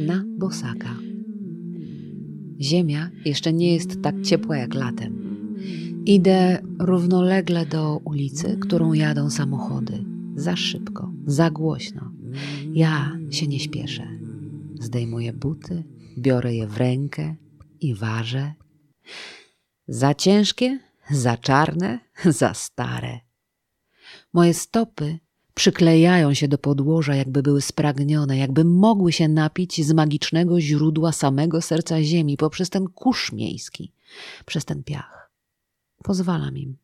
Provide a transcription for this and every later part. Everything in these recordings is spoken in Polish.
na bosaka. Ziemia jeszcze nie jest tak ciepła jak latem. Idę równolegle do ulicy, którą jadą samochody. Za szybko, za głośno. Ja się nie śpieszę. Zdejmuję buty, biorę je w rękę i ważę. Za ciężkie, za czarne, za stare. Moje stopy przyklejają się do podłoża, jakby były spragnione, jakby mogły się napić z magicznego źródła samego serca ziemi poprzez ten kurz miejski, przez ten piach. Pozwalam im.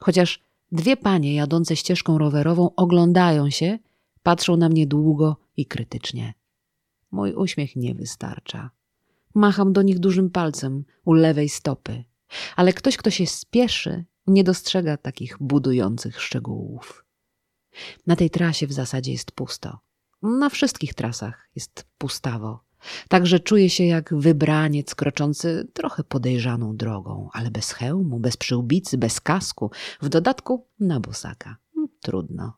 Chociaż dwie panie jadące ścieżką rowerową oglądają się, patrzą na mnie długo i krytycznie. Mój uśmiech nie wystarcza. Macham do nich dużym palcem u lewej stopy, ale ktoś, kto się spieszy, nie dostrzega takich budujących szczegółów. Na tej trasie w zasadzie jest pusto. Na wszystkich trasach jest pustawo. Także czuję się jak wybraniec kroczący trochę podejrzaną drogą, ale bez hełmu, bez przyłbicy, bez kasku, w dodatku na bosaka. Hmm, trudno.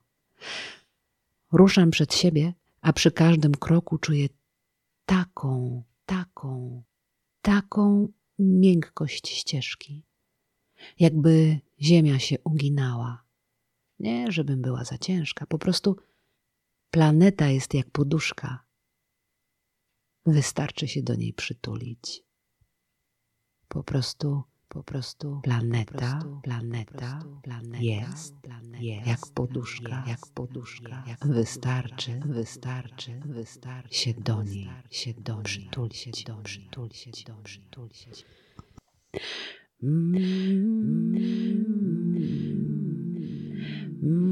Ruszam przed siebie, a przy każdym kroku czuję taką, taką, taką miękkość ścieżki. Jakby ziemia się uginała. Nie, żebym była za ciężka, po prostu planeta jest jak poduszka. Wystarczy się do niej przytulić. Po prostu, po prostu planeta, planeta, planeta jest, jest jak poduszka, jak poduszka. Wystarczy, wystarczy, wystarczy się do niej, się do niej przytulić, przytulić, przytulić. Mm.